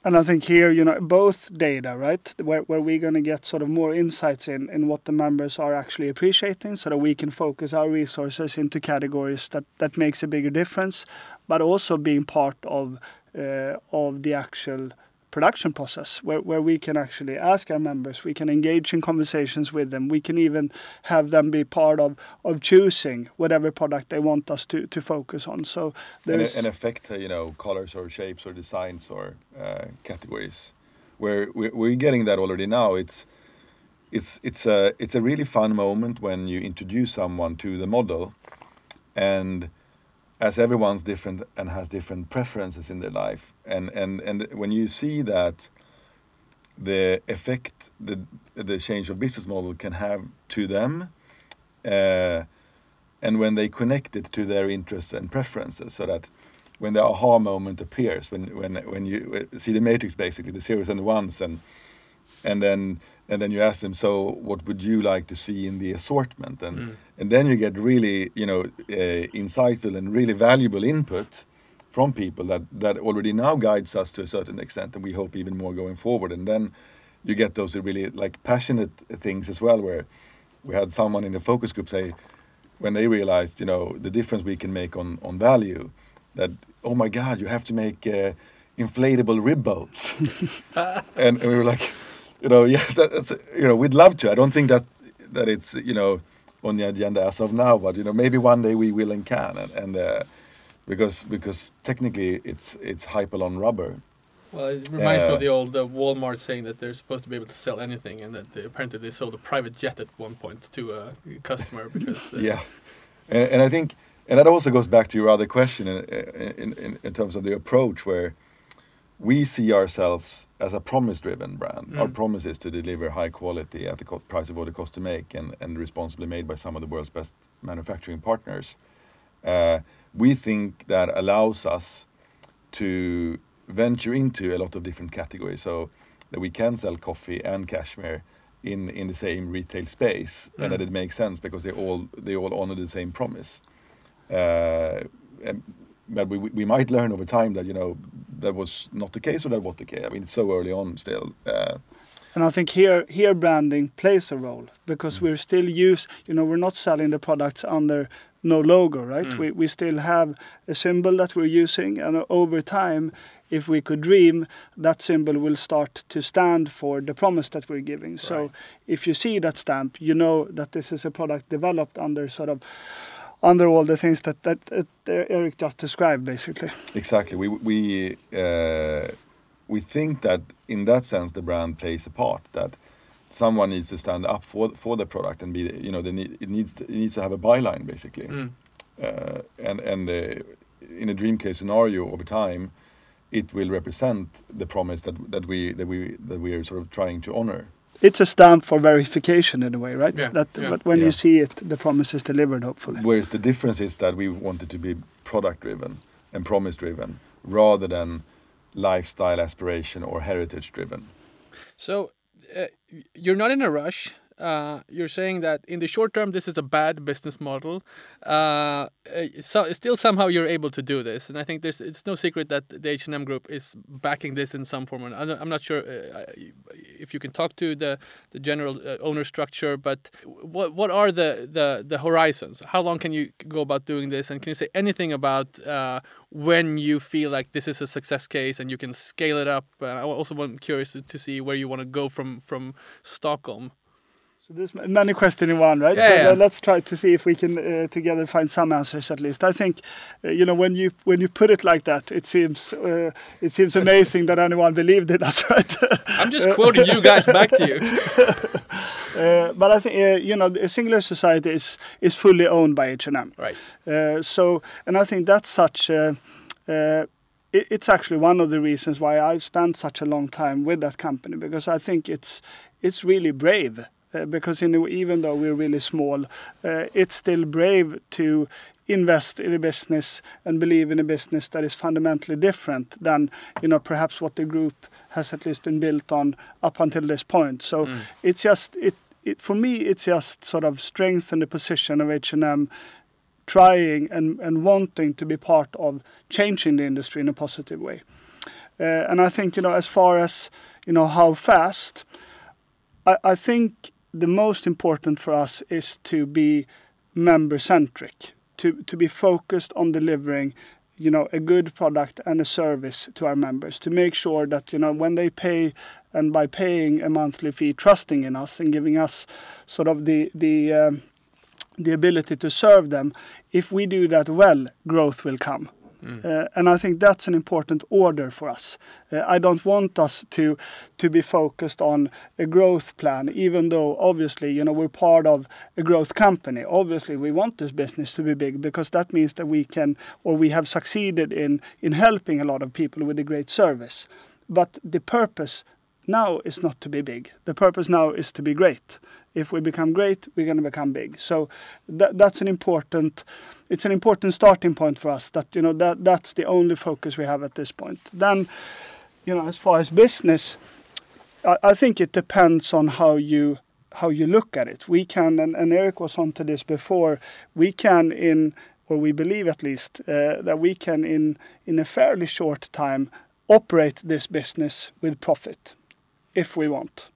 And I think here, you know, both data, right, where, where we're going to get sort of more insights in, in what the members are actually appreciating so that we can focus our resources into categories that, that makes a bigger difference, but also being part of, uh, of the actual production process where, where we can actually ask our members, we can engage in conversations with them, we can even have them be part of, of choosing whatever product they want us to, to focus on. So there's and affect uh, you know colors or shapes or designs or uh, categories where we're, we're getting that already now it's it's it's a it's a really fun moment when you introduce someone to the model and as everyone's different and has different preferences in their life. And and and when you see that the effect the the change of business model can have to them uh, and when they connect it to their interests and preferences so that when the aha moment appears when when when you uh, see the matrix basically the zeros and the ones and and then and then you ask them so what would you like to see in the assortment? And and then you get really you know uh, insightful and really valuable input from people that that already now guides us to a certain extent and we hope even more going forward. And then you get those really like passionate things as well where we had someone in the focus group say when they realized you know the difference we can make on on value that oh my god you have to make uh, inflatable rib boats and, and we were like you know yeah that, that's you know we'd love to. I don't think that that it's you know on the agenda as of now but you know maybe one day we will and can and, and uh, because because technically it's it's hypalon rubber. Well, it reminds me Uh, of the old uh, Walmart saying that they're supposed to be able to sell anything, and that they, apparently they sold a private jet at one point to a customer because uh, yeah. And, and i think and that also goes back to your other question in, in, in, in terms of the approach where we see ourselves as a promise driven brand our Mm. promise is to deliver high quality at the co- price of what it costs to make and, and responsibly made by some of the world's best manufacturing partners uh, we think that allows us to venture into a lot of different categories so that we can sell coffee and cashmere in, in the same retail space and that Mm. it makes sense because they all they all honor the same promise uh, and, but we, we might learn over time that you know that was not the case or that was the case. I mean it's so early on still uh, And I think here here branding plays a role because we're still use you know we're not selling the products under no logo right? Mm. we, we still have a symbol that we're using and over time if we could dream that symbol will start to stand for the promise that we're giving. So if you see that stamp you know that this is a product developed under sort of under all the things that that, that Erik just described basically Exactly. We we uh, we think that in that sense the brand plays a part. That someone needs to stand up for for the product and be you know they need, it needs to, it needs to have a byline basically Mm. uh, and and uh, in a dream case scenario over time it will represent the promise that that we that we that we are sort of trying to honor It's a stamp for verification in a way, right? Yeah, That, yeah. But when Yeah. you see it, the promise is delivered. Hopefully. whereas the difference is that we wanted to be product driven and promise driven rather than lifestyle aspiration or heritage driven So uh, you're not in a rush. Uh, you're saying that in the short term, this is a bad business model. Uh, uh, so still, somehow you're able to do this, and I think there's it's no secret that the H and M Group is backing this in some form. And I'm not- sure uh, if you can talk to the the general uh, owner structure, but what what are the, the the horizons? How long can you go about doing this? And can you say anything about uh, when you feel like this is a success case and you can scale it up? Uh, I also am curious to, to see where you want to go from from Stockholm. So there's many questions in one, right? Yeah, so yeah. let's try to see if we can uh, together find some answers at least. I think, uh, you know, when you when you put it like that, it seems uh, it seems amazing that anyone believed in us, right? I'm just quoting you guys back to you. uh, but I think uh, you know, a Singular Society is is fully owned by H and M. Right. Uh, so, and I think that's such. Uh, uh, it, it's actually one of the reasons why I've spent such a long time with that company because I think it's it's really brave. Uh, because even though we're really small, uh, it's still brave to invest in a business and believe in a business that is fundamentally different than you know perhaps what the group has at least been built on up until this point. So Mm. it's just it, it for me it's just sort of strengthen the position of H&M trying and, and wanting to be part of changing the industry in a positive way. Uh, and I think, you know, as far as, you know, how fast, I, I think the most important for us is to be member centric, to, to be focused on delivering, you know, a good product and a service to our members, to make sure that, you know, when they pay and by paying a monthly fee, trusting in us and giving us sort of the, the, um, the ability to serve them, if we do that well, growth will come. Uh, and I think that's an important order for us. Uh, I don't want us to to be focused on a growth plan, even though obviously you know we're part of a growth company. Obviously, we want this business to be big because that means that we can or we have succeeded in in helping a lot of people with a great service. But the purpose now is not to be big. The purpose now is to be great. If we become great, we're going to become big. So that, that's an important, it's an important starting point for us. That you know that that's the only focus we have at this point. Then, you know, as far as business, I, I think it depends on how you how you look at it. We can, and, and Erik was onto this before. We can in or we believe at least uh, that we can in in a fairly short time operate this business with profit if we want.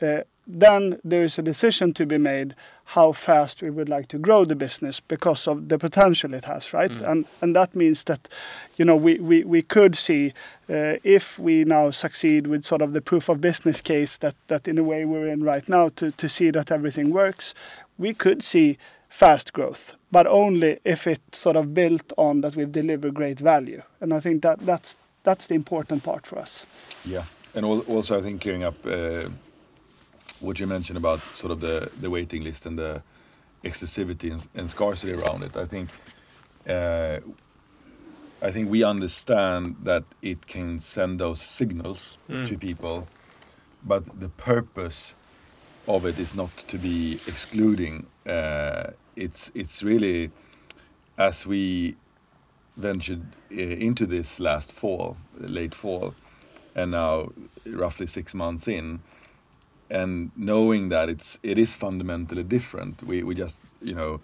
Uh, then there is a decision to be made how fast we would like to grow the business because of the potential it has, right? And and that means that, you know, we we, we could see uh, if we now succeed with sort of the proof of business case that that in a way we're in right now to to see that everything works, we could see fast growth, but only if it's sort of built on that we deliver great value. And I think that that's that's the important part for us. Yeah, and also I think clearing up uh, what you mentioned about sort of the the waiting list and the exclusivity and, and scarcity around it. I think uh, I think we understand that it can send those signals to people, but the purpose of it is not to be excluding. Uh, it's it's really as we ventured uh, into this last fall, late fall, and now roughly six months in, and knowing that it's it is fundamentally different. We we just you know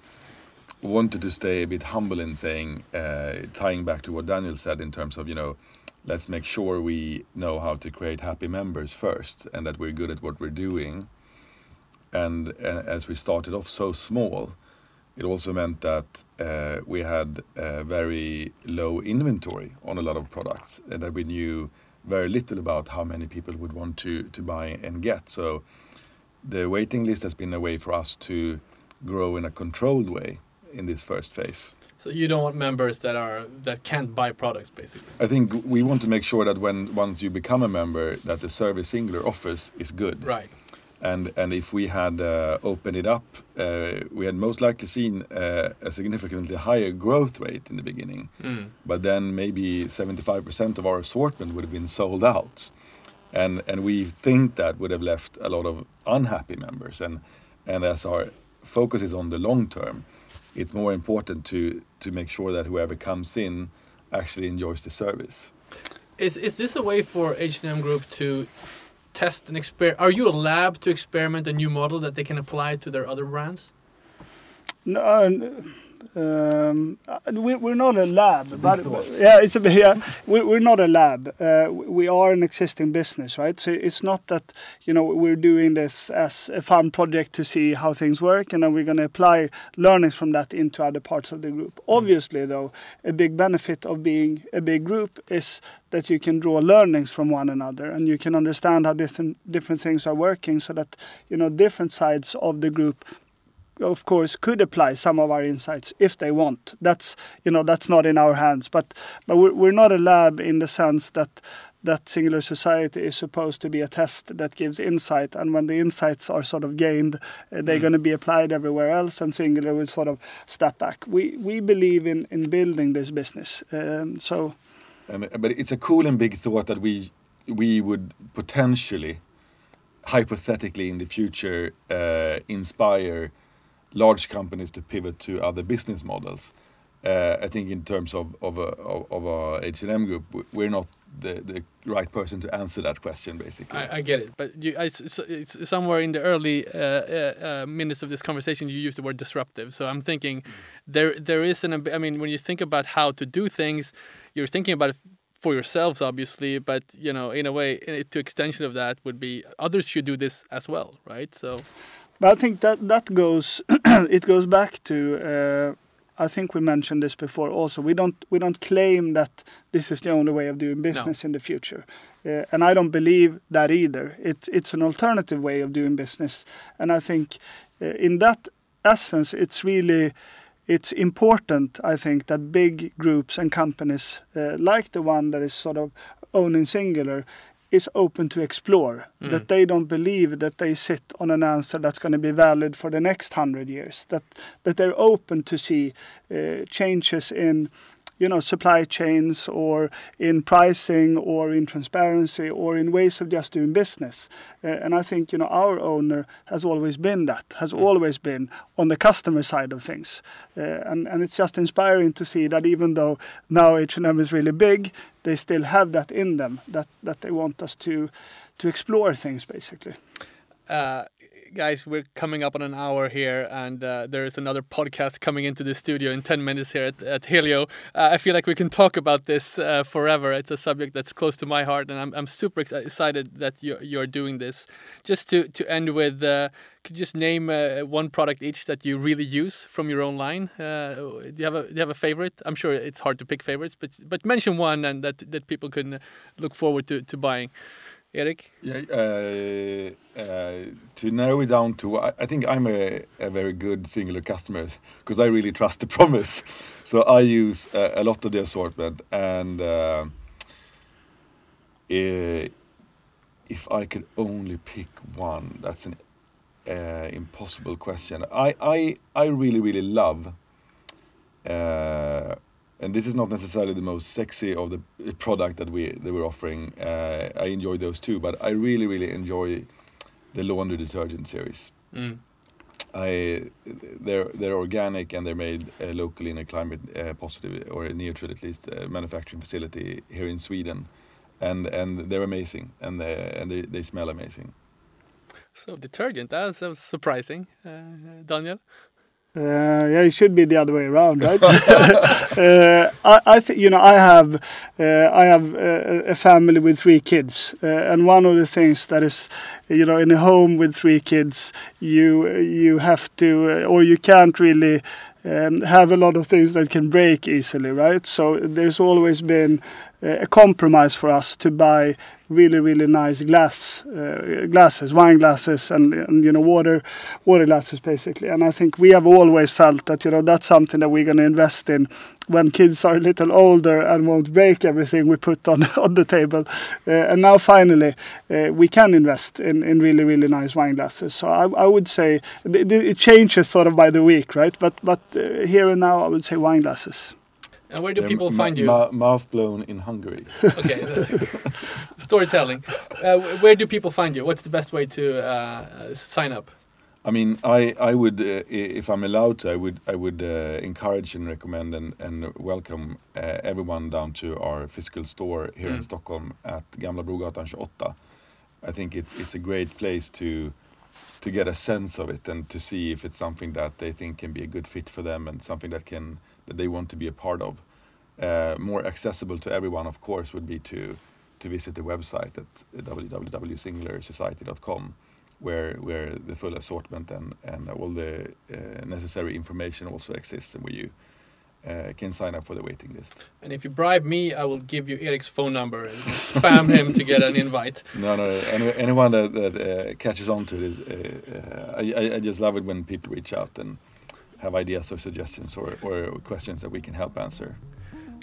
wanted to stay a bit humble in saying, uh, tying back to what Daniel said in terms of you know, let's make sure we know how to create happy members first, and that we're good at what we're doing. And as we started off so small, it also meant that uh, we had a very low inventory on a lot of products, and that we knew very little about how many people would want to to buy and get. So the waiting list has been a way for us to grow in a controlled way in this first phase. So you don't want members that are that can't buy products, basically. I think we want to make sure that when once you become a member, that the service Singular offers is good. Right. And and if we had uh, opened it up, uh, we had most likely seen uh, a significantly higher growth rate in the beginning. Mm. But then maybe 75% of our assortment would have been sold out, and and we think that would have left a lot of unhappy members. And and as our focus is on the long term, it's more important to to make sure that whoever comes in actually enjoys the service. Is is this a way for H&M Group to test and experiment? Are you a lab to experiment a new model that they can apply to their other brands? No, uh, um, uh, we, we're not a lab, but thought. yeah, it's a yeah. We, we're not a lab. Uh, we are an existing business, right? So it's not that you know we're doing this as a fun project to see how things work, and then we're going to apply learnings from that into other parts of the group. Obviously, though, a big benefit of being a big group is that you can draw learnings from one another, and you can understand how different different things are working, so that you know different sides of the group of course could apply some of our insights if they want. That's you know that's not in our hands but but we're, we're not a lab in the sense that that singular society is supposed to be a test that gives insight and when the insights are sort of gained uh, they're Mm. going to be applied everywhere else and singular will sort of step back. We we believe in in building this business um, so. And, but it's a cool and big thought that we we would potentially, hypothetically in the future, uh, inspire large companies to pivot to other business models. Uh, I think in terms of of a H&M group, we're not the, the right person to answer that question, basically. I, I get it, but you, I, it's, it's somewhere in the early uh, uh, uh, minutes of this conversation you used the word disruptive. So I'm thinking there there is an. I mean, when you think about how to do things, you're thinking about for yourselves, obviously, but you know, in a way, to extension of that would be others should do this as well, right? So But I think that that goes it goes back to uh, I think we mentioned this before also. We don't we don't claim that this is the only way of doing business in the future, uh, and I don't believe that either. It's it's an alternative way of doing business, and I think uh, in that essence, it's really it's important. I think that big groups and companies uh, like the one that is sort of owning singular is open to explore Mm. that they don't believe that they sit on an answer that's going to be valid for the next hundred years that that they're open to see uh, changes in you know supply chains or in pricing or in transparency or in ways of just doing business. Uh, and i think you know our owner has always been that has always been on the customer side of things. Uh, and and it's just inspiring to see that even though now H&M is really big they still have that in them that that they want us to to explore things basically. Uh, guys, we're coming up on an hour here, and uh, there is another podcast coming into the studio in 10 minutes here at, at Helio. Uh, I feel like we can talk about this uh, forever. It's a subject that's close to my heart, and I'm, I'm super excited that you're, you're doing this. Just to, to end with, uh, could you just name uh, one product each that you really use from your own line? Uh, do you have a do you have a favorite? I'm sure it's hard to pick favorites, but but mention one and that that people can look forward to, to buying. Erik? Yeah, uh, uh, to narrow it down to, I, I think I'm a, a very good singular customer because I really trust the promise. So I use a, a lot of the assortment, and uh, if I could only pick one, that's an uh, impossible question. I, I, I really, really love. And this is not necessarily the most sexy of the product that we that we're offering. Uh, I enjoy those too, but I really really enjoy the laundry detergent series. Mm. I they're they're organic and they're made uh, locally in a climate uh, positive or neutral at least manufacturing facility here in Sweden, and and they're amazing and they and they, they smell amazing. So detergent, that's, that's surprising. Uh, Daniel? Uh, yeah, it should be the other way around, right? uh, I, I think you know I have uh, I have uh, a family with three kids, uh, and one of the things that is, you know, in a home with three kids, you you have to uh, or you can't really um, have a lot of things that can break easily, right? So there's always been a compromise for us to buy really really nice glass uh, glasses, wine glasses, and, and, you know water water glasses basically. And I think we have always felt that you know that's something that we're going to invest in when kids are a little older and won't break everything we put on on the table. Uh, and now finally uh, we can invest in, in really really nice wine glasses. So I, I would say it changes sort of by the week, right? But but uh, here and now I would say wine glasses. And where do people find you? mouth blown in Hungary. okay, storytelling. Uh, where do people find you? What's the best way to uh, sign up? I mean, I I would, uh, if I'm allowed to, I would I would uh, encourage and recommend and, and welcome uh, everyone down to our physical store here mm. in Stockholm at Gamla Brogatan 28. I think it's it's a great place to to get a sense of it and to see if it's something that they think can be a good fit for them and something that can that they want to be a part of. Uh, more accessible to everyone, of course, would be to to visit the website at www.singularsociety.com, where where the full assortment and and all the uh, necessary information also exists, and where you uh, can sign up for the waiting list. And if you bribe me, I will give you Erik's phone number and spam him to get an invite. No, no, any, anyone that, that uh, catches on to it is, uh, uh I, I just love it when people reach out and have ideas or suggestions or, or questions that we can help answer.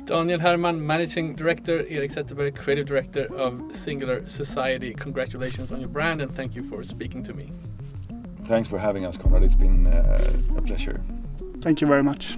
Daniel Herman, Managing Director, Erik Zetterberg, Creative Director of Singular Society. Congratulations on your brand and thank you for speaking to me. Thanks for having us, Conrad. It's been uh, a pleasure. Thank you very much.